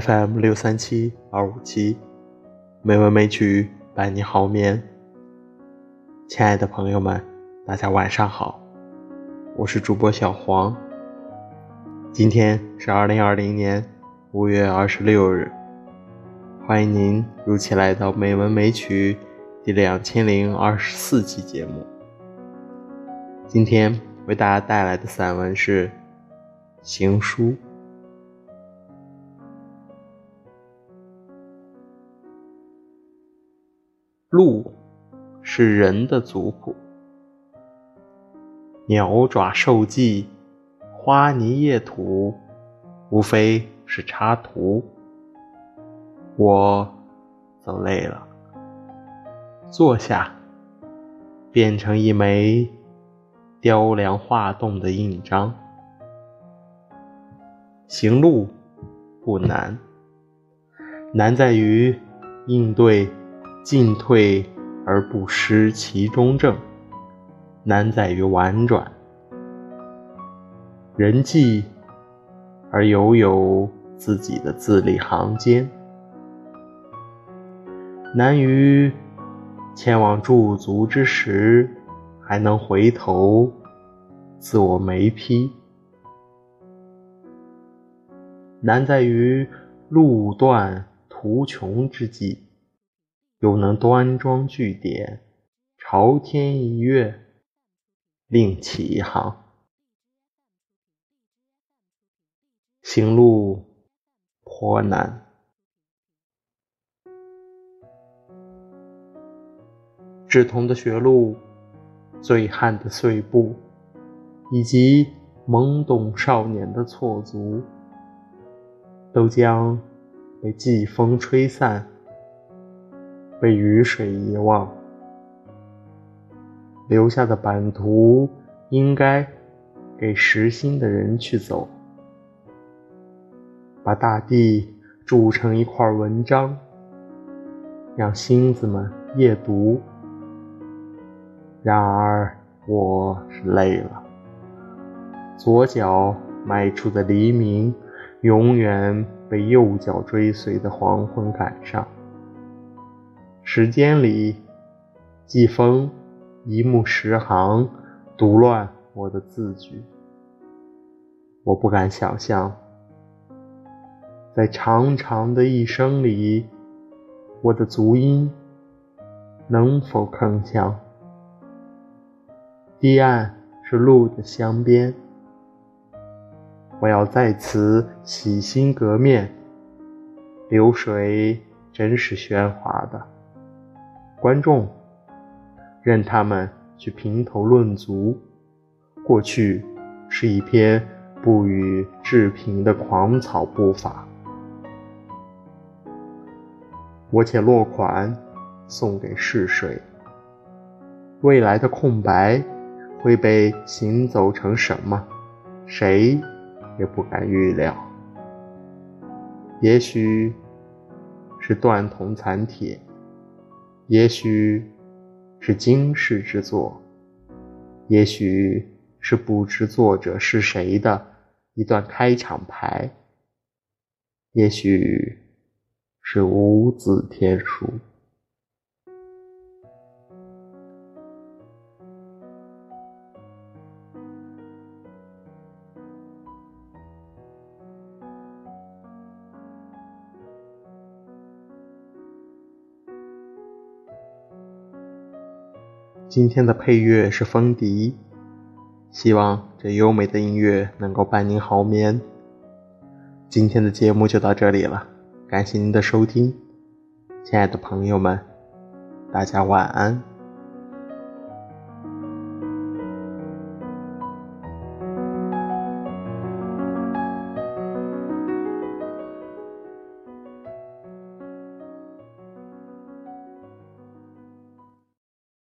FM 六三七二五七，美文美曲伴你好眠。亲爱的朋友们，大家晚上好，我是主播小黄。今天是二零二零年五月二十六日，欢迎您如期来到《美文美曲》第两千零二十四期节目。今天为大家带来的散文是《行书》。鹿是人的族谱，鸟爪兽迹，花泥叶土，无非是插图。我走累了，坐下，变成一枚雕梁画栋的印章。行路不难，难在于应对。进退而不失其中正，难在于婉转；人际而犹有自己的字里行间，难于前往驻足之时还能回头自我眉批，难在于路断途穷之际。又能端庄句点，朝天一跃，另起一行。行路颇难，志同的学路，醉汉的碎步，以及懵懂少年的错足，都将被季风吹散。被雨水遗忘，留下的版图应该给实心的人去走，把大地铸成一块文章，让星子们夜读。然而我是累了，左脚迈出的黎明，永远被右脚追随的黄昏赶上。时间里，季风一目十行，读乱我的字句。我不敢想象，在长长的一生里，我的足音能否铿锵？堤岸是路的镶边，我要在此洗心革面。流水真是喧哗的。观众，任他们去评头论足。过去是一篇不予置评的狂草步伐，我且落款送给逝水。未来的空白会被行走成什么？谁也不敢预料。也许是断铜残铁。也许是惊世之作，也许是不知作者是谁的一段开场白，也许是无字天书。今天的配乐是风笛，希望这优美的音乐能够伴您好眠。今天的节目就到这里了，感谢您的收听，亲爱的朋友们，大家晚安。